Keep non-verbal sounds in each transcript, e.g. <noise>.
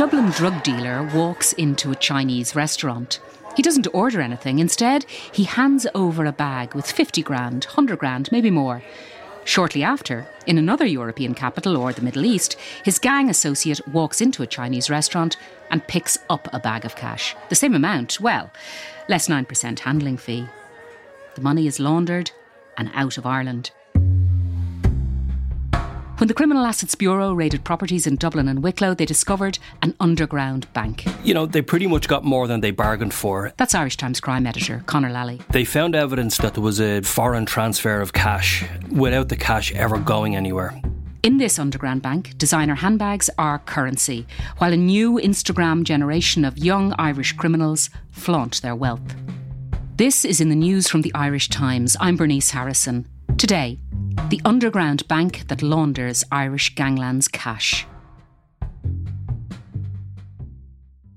Dublin drug dealer walks into a Chinese restaurant. He doesn't order anything. Instead, he hands over a bag with 50 grand, 100 grand, maybe more. Shortly after, in another European capital or the Middle East, his gang associate walks into a Chinese restaurant and picks up a bag of cash. The same amount, well, less 9% handling fee. The money is laundered and out of Ireland. When the Criminal Assets Bureau raided properties in Dublin and Wicklow, they discovered an underground bank. You know, they pretty much got more than they bargained for. That's Irish Times crime editor Conor Lally. They found evidence that there was a foreign transfer of cash without the cash ever going anywhere. In this underground bank, designer handbags are currency, while a new Instagram generation of young Irish criminals flaunt their wealth. This is in the news from the Irish Times. I'm Bernice Harrison. Today, the underground bank that launders Irish gangland's cash.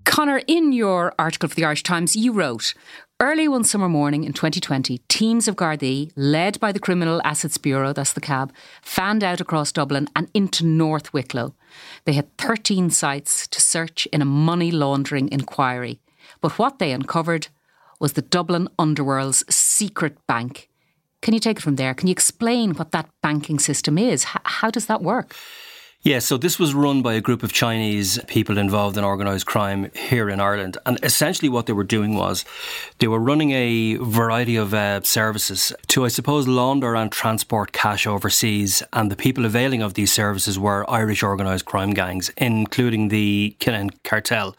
Conor, in your article for the Irish Times, you wrote Early one summer morning in 2020, teams of Gardaí, led by the Criminal Assets Bureau, that's the CAB, fanned out across Dublin and into North Wicklow. They had 13 sites to search in a money laundering inquiry. But what they uncovered was the Dublin underworld's secret bank can you take it from there? Can you explain what that banking system is? H- how does that work? Yeah, so this was run by a group of Chinese people involved in organised crime here in Ireland. And essentially, what they were doing was they were running a variety of uh, services to, I suppose, launder and transport cash overseas. And the people availing of these services were Irish organised crime gangs, including the Kinahan cartel.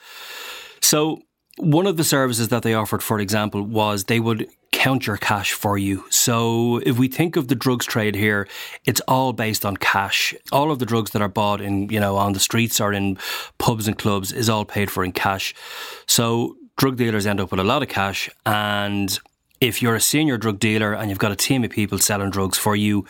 So, one of the services that they offered, for example, was they would count your cash for you. So if we think of the drugs trade here, it's all based on cash. All of the drugs that are bought in, you know, on the streets or in pubs and clubs is all paid for in cash. So drug dealers end up with a lot of cash and if you're a senior drug dealer and you've got a team of people selling drugs for you,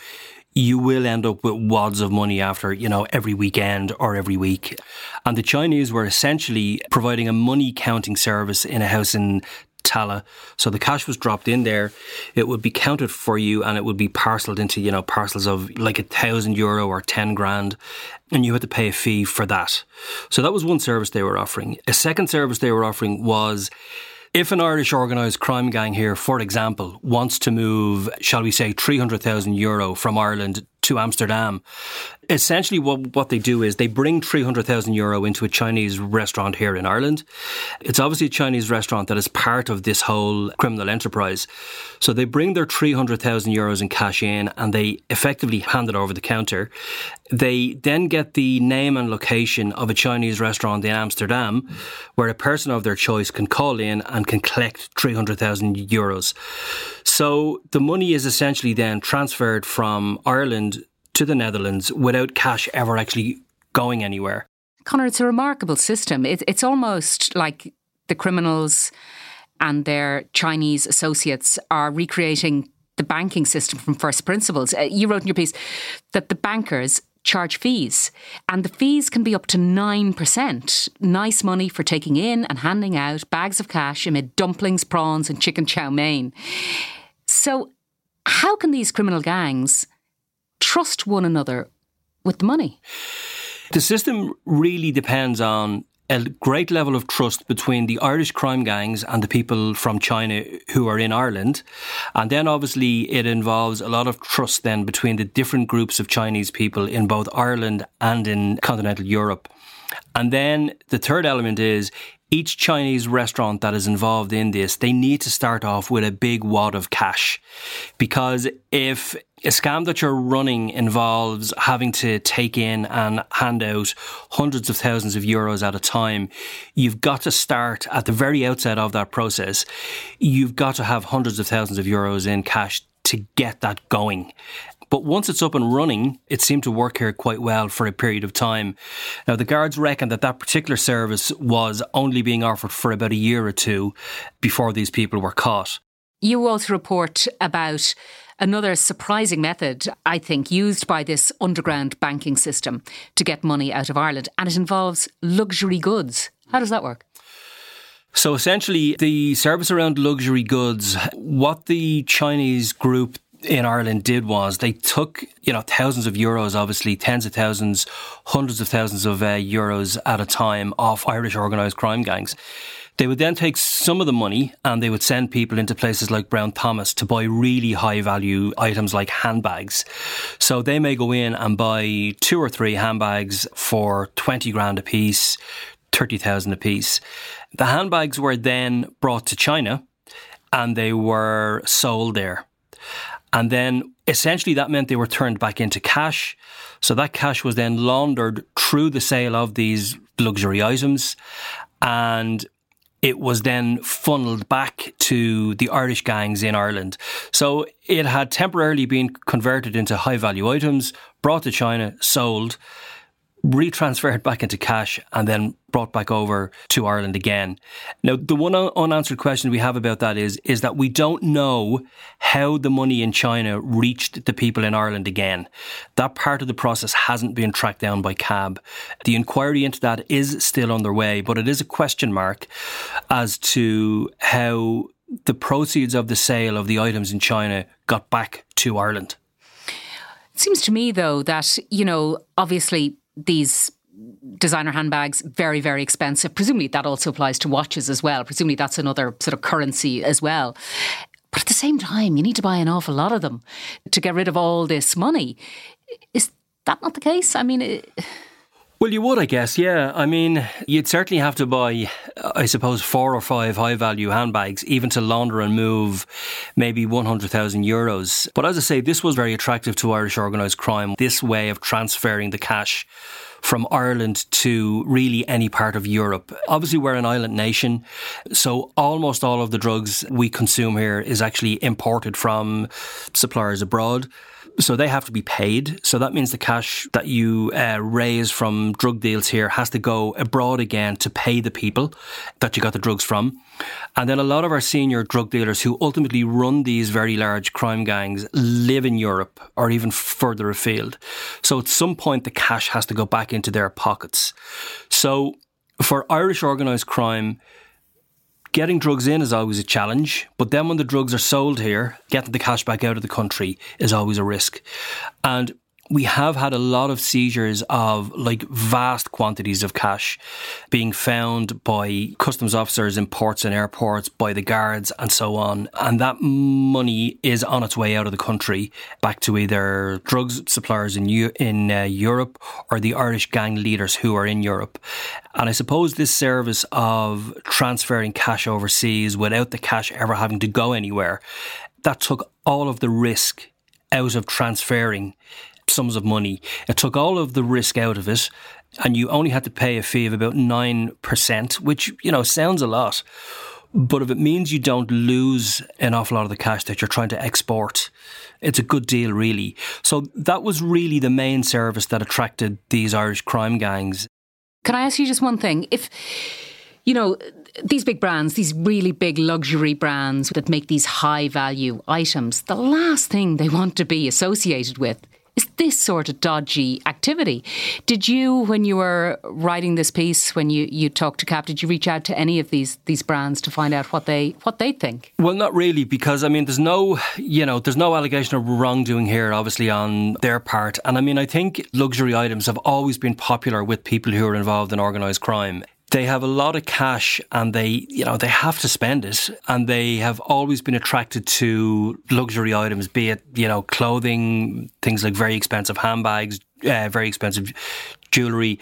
you will end up with wads of money after, you know, every weekend or every week. And the Chinese were essentially providing a money counting service in a house in Tallaght. So the cash was dropped in there. It would be counted for you and it would be parceled into, you know, parcels of like a thousand euro or 10 grand. And you had to pay a fee for that. So that was one service they were offering. A second service they were offering was if an Irish organised crime gang here, for example, wants to move, shall we say, 300,000 euro from Ireland to Amsterdam. Essentially, what, what they do is they bring 300,000 euro into a Chinese restaurant here in Ireland. It's obviously a Chinese restaurant that is part of this whole criminal enterprise. So they bring their 300,000 euros in cash in and they effectively hand it over the counter. They then get the name and location of a Chinese restaurant in Amsterdam where a person of their choice can call in and can collect 300,000 euros. So the money is essentially then transferred from Ireland to the Netherlands without cash ever actually going anywhere. Conor, it's a remarkable system. It, it's almost like the criminals and their Chinese associates are recreating the banking system from first principles. Uh, you wrote in your piece that the bankers charge fees, and the fees can be up to 9%. Nice money for taking in and handing out bags of cash amid dumplings, prawns, and chicken chow mein. So, how can these criminal gangs trust one another with the money? The system really depends on a great level of trust between the Irish crime gangs and the people from China who are in Ireland. And then obviously it involves a lot of trust then between the different groups of Chinese people in both Ireland and in continental Europe. And then the third element is each Chinese restaurant that is involved in this, they need to start off with a big wad of cash. Because if a scam that you're running involves having to take in and hand out hundreds of thousands of euros at a time, you've got to start at the very outset of that process. You've got to have hundreds of thousands of euros in cash to get that going. But once it's up and running, it seemed to work here quite well for a period of time. Now, the guards reckon that that particular service was only being offered for about a year or two before these people were caught. You also report about another surprising method, I think, used by this underground banking system to get money out of Ireland, and it involves luxury goods. How does that work? So essentially, the service around luxury goods, what the Chinese group in Ireland did was they took, you know, thousands of euros, obviously tens of thousands, hundreds of thousands of uh, euros at a time off Irish organised crime gangs. They would then take some of the money and they would send people into places like Brown Thomas to buy really high value items like handbags. So they may go in and buy two or three handbags for 20 grand a piece, 30,000 a piece. The handbags were then brought to China and they were sold there. And then essentially that meant they were turned back into cash. So that cash was then laundered through the sale of these luxury items. And it was then funneled back to the Irish gangs in Ireland. So it had temporarily been converted into high value items, brought to China, sold retransferred back into cash and then brought back over to Ireland again. Now, the one unanswered question we have about that is, is that we don't know how the money in China reached the people in Ireland again. That part of the process hasn't been tracked down by CAB. The inquiry into that is still underway, but it is a question mark as to how the proceeds of the sale of the items in China got back to Ireland. It seems to me, though, that, you know, obviously these designer handbags very very expensive. Presumably that also applies to watches as well. Presumably that's another sort of currency as well. But at the same time you need to buy an awful lot of them to get rid of all this money. Is that not the case? I mean it, well, you would, I guess, yeah. I mean, you'd certainly have to buy, I suppose, four or five high value handbags, even to launder and move maybe 100,000 euros. But as I say, this was very attractive to Irish organised crime, this way of transferring the cash from Ireland to really any part of Europe. Obviously, we're an island nation, so almost all of the drugs we consume here is actually imported from suppliers abroad. So they have to be paid. So that means the cash that you uh, raise from drug deals here has to go abroad again to pay the people that you got the drugs from. And then a lot of our senior drug dealers who ultimately run these very large crime gangs live in Europe or even further afield. So at some point, the cash has to go back into their pockets. So for Irish organised crime, Getting drugs in is always a challenge, but then when the drugs are sold here, getting the cash back out of the country is always a risk. And we have had a lot of seizures of like vast quantities of cash being found by customs officers in ports and airports, by the guards, and so on. And that money is on its way out of the country back to either drugs suppliers in in uh, Europe or the Irish gang leaders who are in Europe. And I suppose this service of transferring cash overseas without the cash ever having to go anywhere, that took all of the risk out of transferring sums of money. It took all of the risk out of it, and you only had to pay a fee of about 9%, which, you know, sounds a lot. But if it means you don't lose an awful lot of the cash that you're trying to export, it's a good deal, really. So that was really the main service that attracted these Irish crime gangs. Can I ask you just one thing? If, you know, these big brands, these really big luxury brands that make these high value items, the last thing they want to be associated with is this sort of dodgy activity. Did you, when you were writing this piece, when you, you talked to CAB, did you reach out to any of these these brands to find out what they what they think? Well, not really, because I mean, there's no you know, there's no allegation of wrongdoing here, obviously on their part, and I mean, I think luxury items have always been popular with people who are involved in organised crime they have a lot of cash and they, you know, they have to spend it and they have always been attracted to luxury items, be it, you know, clothing, things like very expensive handbags, uh, very expensive jewelry.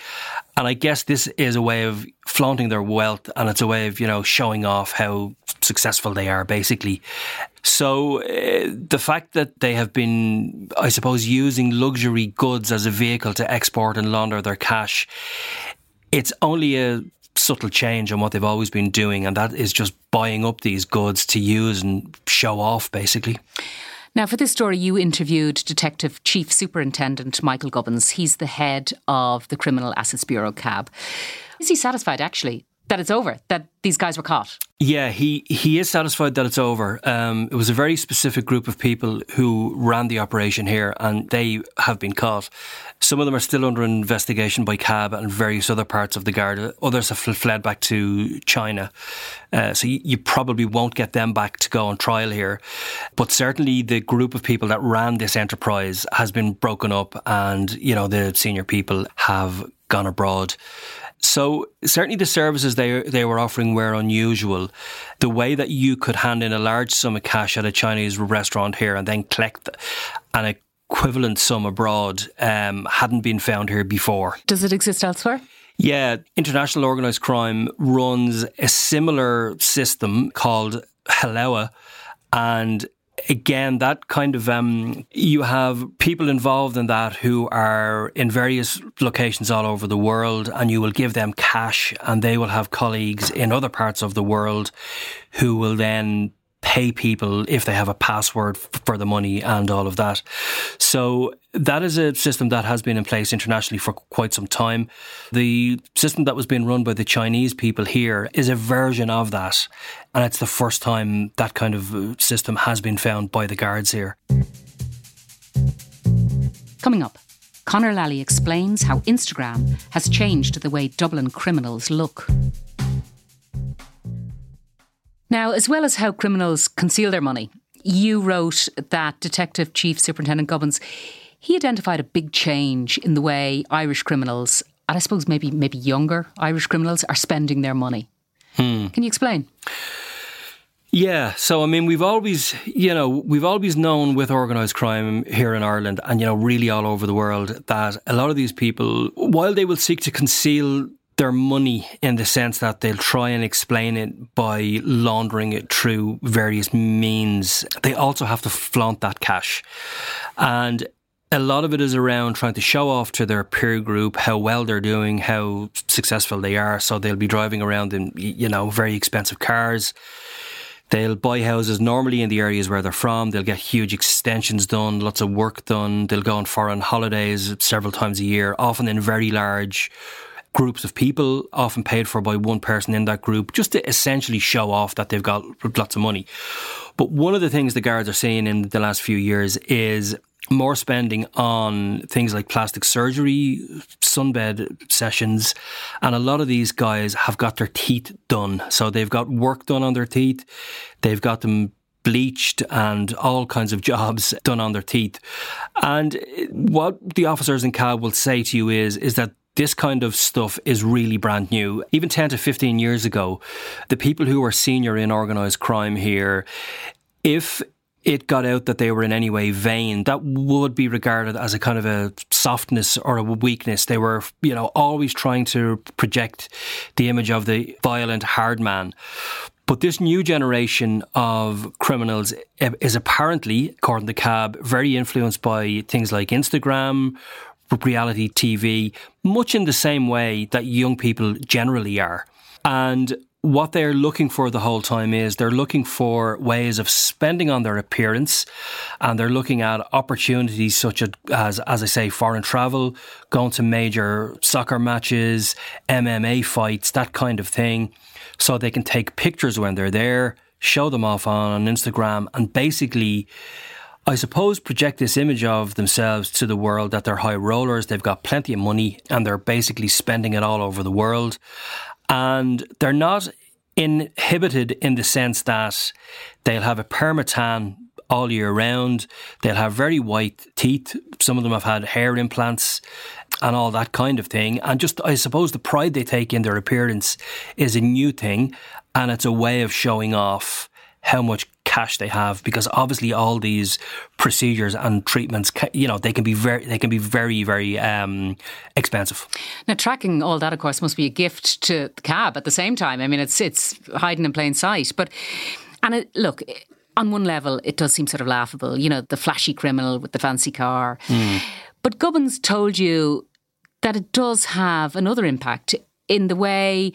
And I guess this is a way of flaunting their wealth and it's a way of, you know, showing off how successful they are, basically. So uh, the fact that they have been, I suppose, using luxury goods as a vehicle to export and launder their cash it's only a subtle change on what they've always been doing, and that is just buying up these goods to use and show off, basically. Now, for this story, you interviewed Detective Chief Superintendent Michael Gubbins. He's the head of the Criminal Assets Bureau, CAB. Is he satisfied, actually, that it's over, that these guys were caught. Yeah, he, he is satisfied that it's over. Um, it was a very specific group of people who ran the operation here, and they have been caught. Some of them are still under investigation by CAB and various other parts of the Garda. Others have fled back to China. Uh, so you, you, probably won't get them back to go on trial here. But certainly the group of people that ran this enterprise has been broken up, and, you know, the senior people have gone abroad. So certainly the services they they were offering were unusual. The way that you could hand in a large sum of cash at a Chinese restaurant here and then collect an equivalent sum abroad um, hadn't been found here before. Does it exist elsewhere? Yeah, international organised crime runs a similar system called Hawala, and again, that kind of um, you have people involved in that who are in various locations all over the world, and you will give them cash, and they will have colleagues in other parts of the world who will then pay people if they have a password for the money and all of that. So that is a system that has been in place internationally for quite some time. The system that was being run by the Chinese people here is a version of that. And it's the first time that kind of uh, system has been found by the guards here. Coming up, Conor Lally explains how Instagram has changed the way Dublin criminals look. Now, as well as how criminals conceal their money, you wrote that Detective Chief Superintendent Gubbins he identified a big change in the way Irish criminals, and I suppose maybe maybe younger Irish criminals, are spending their money. Hmm. Can you explain? Yeah, so I mean, we've always, you know, we've always known with organised crime here in Ireland and, you know, really all over the world that a lot of these people, while they will seek to conceal their money in the sense that they'll try and explain it by laundering it through various means. They also have to flaunt that cash. And a lot of it is around trying to show off to their peer group how well they're doing, how successful they are. So they'll be driving around in, you know, very expensive cars. They'll buy houses normally in the areas where they're from. They'll get huge extensions done, lots of work done. They'll go on foreign holidays several times a year, often in very large groups of people, often paid for by one person in that group, just to essentially show off that they've got lots of money. But one of the things the guards are seeing in the last few years is more spending on things like plastic surgery, sunbed sessions, and a lot of these guys have got their teeth done. So they've got work done on their teeth, they've got them bleached and all kinds of <laughs> jobs done on their teeth. And what the officers in CAB will say to you is, is that this kind of stuff is really brand new. Even 10 to 15 years ago, the people who were senior in organised crime here, if it got out that they were in any way vain, that would be regarded as a kind of a softness or a weakness. They were, you know, always trying to project the image of the violent hard man. But this new generation of criminals is apparently, according to CAB, very influenced by things like Instagram, reality TV, much in the same way that young people generally are. And what they're looking for the whole time is they're looking for ways of spending on their appearance and they're looking at opportunities such as, as I say, foreign travel, going to major soccer matches, MMA fights, that kind of thing. So they can take pictures when they're there, show them off on Instagram and basically I suppose, project this image of themselves to the world that they're high rollers, they've got plenty of money, and they're basically spending it all over the world. And they're not inhibited in the sense that they'll have a permatan all year round. They'll have very white teeth. Some of them have had hair implants and all that kind of thing. And just, I suppose, the pride they take in their appearance is a new thing. And it's a way of showing off how much cash they have because obviously all these procedures and treatments you know they can be very they can be very very um, expensive. Now tracking all that of course must be a gift to the CAB at the same time. I mean it's it's hiding in plain sight. But and it, look on one level it does seem sort of laughable you know the flashy criminal with the fancy car. Mm. but gubbins told you that it does have another impact in the way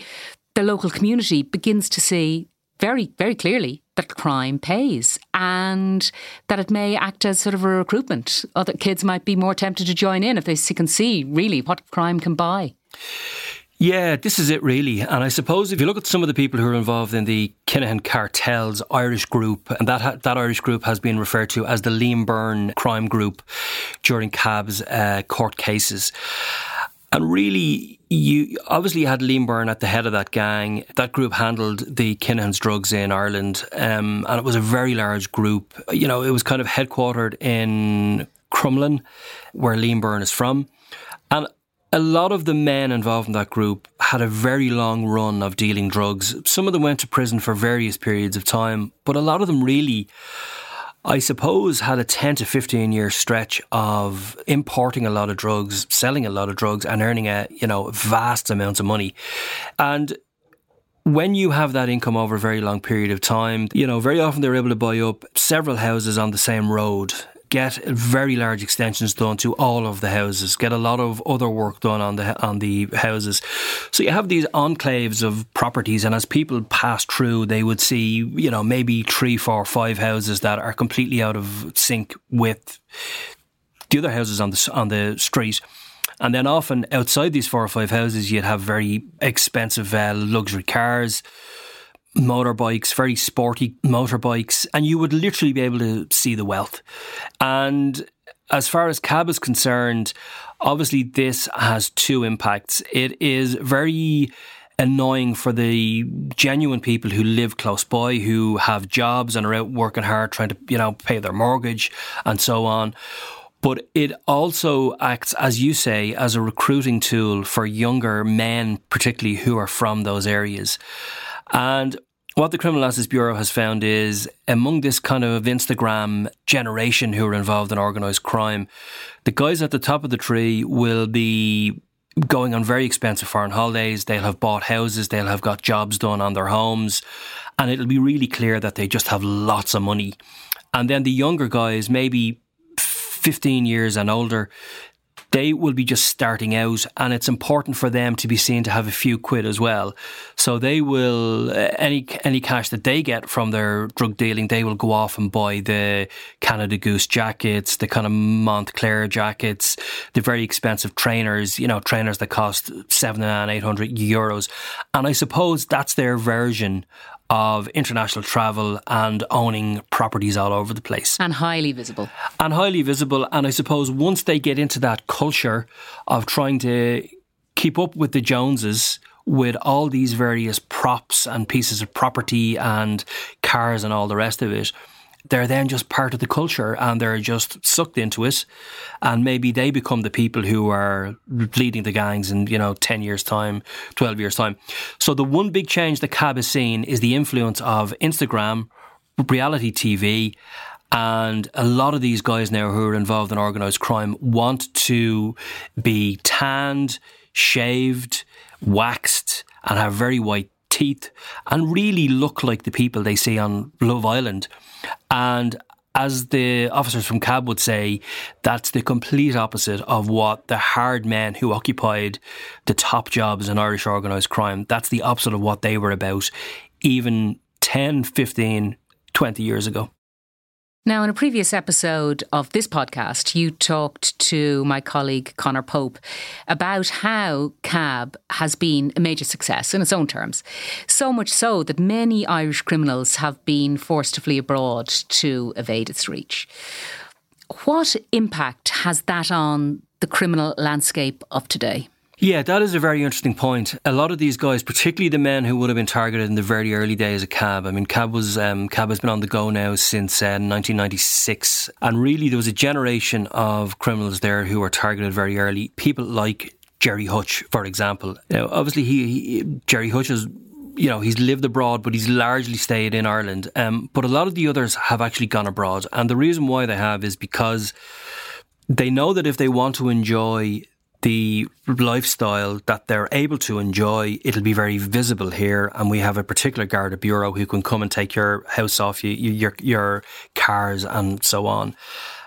the local community begins to see very, very clearly that crime pays and that it may act as sort of a recruitment. Other kids might be more tempted to join in if they can see really what crime can buy. Yeah, this is it really. And I suppose if you look at some of the people who are involved in the Kinahan Cartel's Irish group, and that that Irish group has been referred to as the Liam Byrne crime group during CAB's uh, court cases. And really, you obviously had Liam Byrne at the head of that gang. That group handled the Kinahan's drugs in Ireland, um, and it was a very large group. You know, it was kind of headquartered in Crumlin, where Liam Byrne is from. And a lot of the men involved in that group had a very long run of dealing drugs. Some of them went to prison for various periods of time, but a lot of them really I suppose, had a 10 to 15 year stretch of importing a lot of drugs, selling a lot of drugs, and earning a, you know, vast amounts of money. And when you have that income over a very long period of time, you know, very often they're able to buy up several houses on the same road get very large extensions done to all of the houses, get a lot of other work done on the on the houses. So you have these enclaves of properties, and as people pass through, they would see, you know, maybe three, four, five houses that are completely out of sync with the other houses on the on the street. And then often outside these four or five houses, you'd have very expensive uh, luxury cars motorbikes, very sporty motorbikes, and you would literally be able to see the wealth. And as far as cab is concerned, obviously this has two impacts. It is very annoying for the genuine people who live close by, who have jobs and are out working hard trying to, you know, pay their mortgage and so on. But it also acts, as you say, as a recruiting tool for younger men, particularly who are from those areas. And what the Criminal Justice Bureau has found is among this kind of Instagram generation who are involved in organised crime, the guys at the top of the tree will be going on very expensive foreign holidays. They'll have bought houses, they'll have got jobs done on their homes, and it'll be really clear that they just have lots of money. And then the younger guys, maybe 15 years and older, they will be just starting out and it's important for them to be seen to have a few quid as well. So they will, uh, any, any cash that they get from their drug dealing, they will go off and buy the Canada Goose jackets, the kind of Moncler jackets, the very expensive trainers, you know, trainers that cost seven and eight hundred euros. And I suppose that's their version of international travel and owning properties all over the place. And highly visible. And highly visible. And I suppose once they get into that culture of trying to keep up with the Joneses, with all these various props and pieces of property and cars and all the rest of it, they're then just part of the culture and they're just sucked into it. And maybe they become the people who are leading the gangs in, you know, 10 years' time, 12 years' time. So the one big change that CAB has seen is the influence of Instagram, reality TV, and a lot of these guys now who are involved in organised crime want to be tanned, shaved, waxed, and have very white teeth and really look like the people they see on Love Island. And as the officers from CAB would say, that's the complete opposite of what the hard men who occupied the top jobs in Irish organised crime, that's the opposite of what they were about even 10, 15, 20 years ago. Now, in a previous episode of this podcast, you talked to my colleague Conor Pope about how CAB has been a major success in its own terms. So much so that many Irish criminals have been forced to flee abroad to evade its reach. What impact has that on the criminal landscape of today? Yeah, that is a very interesting point. A lot of these guys, particularly the men who would have been targeted in the very early days of CAB, I mean, CAB was um, CAB has been on the go now since uh, 1996, and really there was a generation of criminals there who were targeted very early. People like Gerry Hutch, for example. Now, obviously, he, he Gerry Hutch is you know, he's lived abroad, but he's largely stayed in Ireland. Um, but a lot of the others have actually gone abroad. And the reason why they have is because they know that if they want to enjoy the lifestyle that they're able to enjoy, it'll be very visible here. And we have a particular guard Garda Bureau who can come and take your house off you, your, your cars and so on.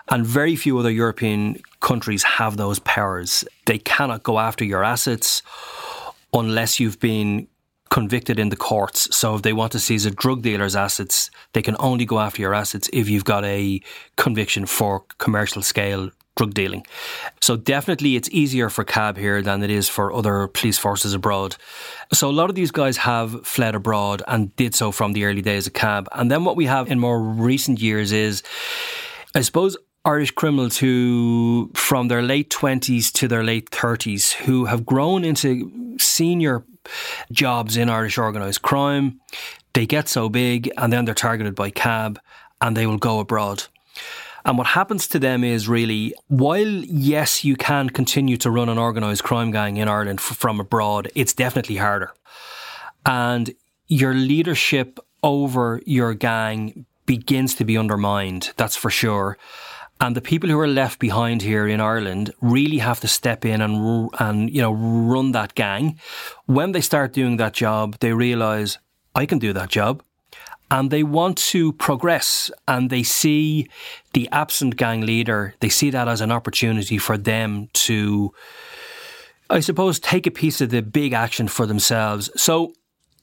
And very few other European countries have those powers. They cannot go after your assets unless you've been convicted in the courts. So if they want to seize a drug dealer's assets, they can only go after your assets if you've got a conviction for commercial scale drug dealing. So definitely it's easier for CAB here than it is for other police forces abroad. So a lot of these guys have fled abroad and did so from the early days of CAB. And then what we have in more recent years is, I suppose, Irish criminals who, from their late 20s to their late 30s, who have grown into senior jobs in Irish organised crime. They get so big and then they're targeted by CAB and they will go abroad. And what happens to them is really, while yes, you can continue to run an organised crime gang in Ireland f- from abroad, it's definitely harder. And your leadership over your gang begins to be undermined, that's for sure. And the people who are left behind here in Ireland really have to step in and and you know run that gang. When they start doing that job, they realise I can do that job and they want to progress and they see the absent gang leader, they see that as an opportunity for them to, I suppose, take a piece of the big action for themselves. So,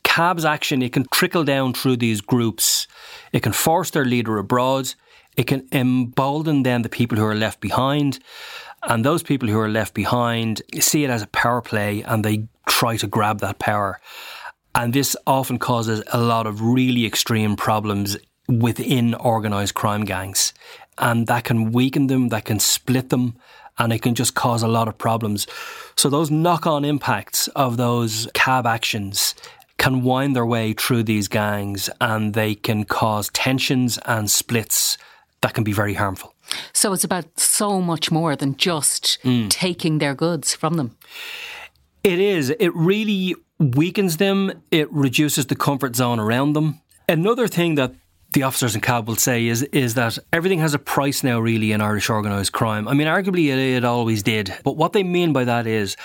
CAB's action, it can trickle down through these groups. It can force their leader abroad. It can embolden then the people who are left behind. And those people who are left behind see it as a power play and they try to grab that power. And this often causes a lot of really extreme problems within organised crime gangs. And that can weaken them, that can split them, and it can just cause a lot of problems. So, those knock on impacts of those cab actions can wind their way through these gangs and they can cause tensions and splits that can be very harmful. So, it's about so much more than just mm. taking their goods from them. It is. It really weakens them, it reduces the comfort zone around them. Another thing that the officers in CAB will say is is that everything has a price now, really, in Irish organised crime. I mean, arguably it, it always did, but what they mean by that is.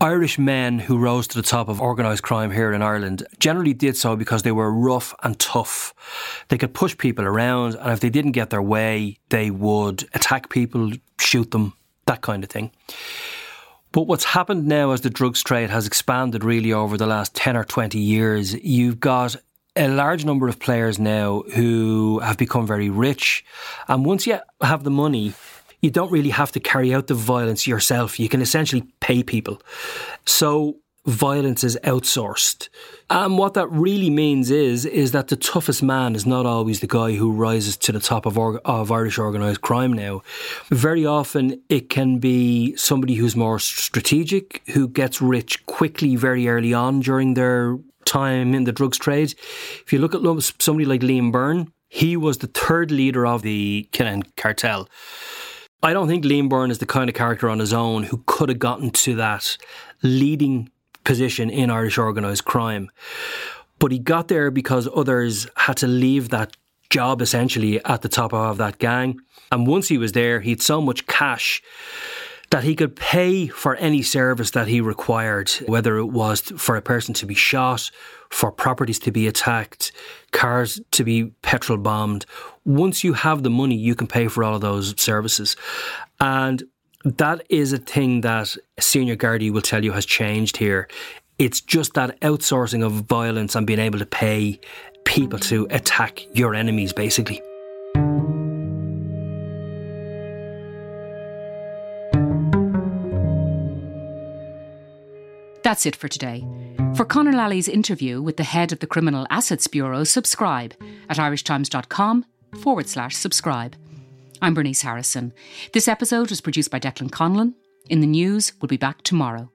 Irish men who rose to the top of organised crime here in Ireland generally did so because they were rough and tough. They could push people around, and if they didn't get their way, they would attack people, shoot them, that kind of thing. But what's happened now as the drugs trade has expanded really over the last 10 or 20 years, you've got a large number of players now who have become very rich. And once you have the money, you don't really have to carry out the violence yourself. You can essentially pay people. So violence is outsourced. And what that really means is is that the toughest man is not always the guy who rises to the top of, of Irish organised crime now. Very often it can be somebody who's more strategic, who gets rich quickly very early on during their time in the drugs trade. If you look at somebody like Liam Byrne, he was the third leader of the Kinahan cartel. I don't think Liam Byrne is the kind of character on his own who could have gotten to that leading position in Irish organised crime. But he got there because others had to leave that job essentially at the top of that gang. And once he was there, he had so much cash that he could pay for any service that he required, whether it was for a person to be shot, for properties to be attacked, cars to be petrol bombed. Once you have the money, you can pay for all of those services. And that is a thing that senior Gardaí will tell you has changed here. It's just that outsourcing of violence and being able to pay people to attack your enemies, basically. That's it for today. For Conor Lally's interview with the head of the Criminal Assets Bureau, subscribe at irishtimes.com forward slash subscribe. I'm Bernice Harrison. This episode was produced by Declan Conlon. In the news, we'll be back tomorrow.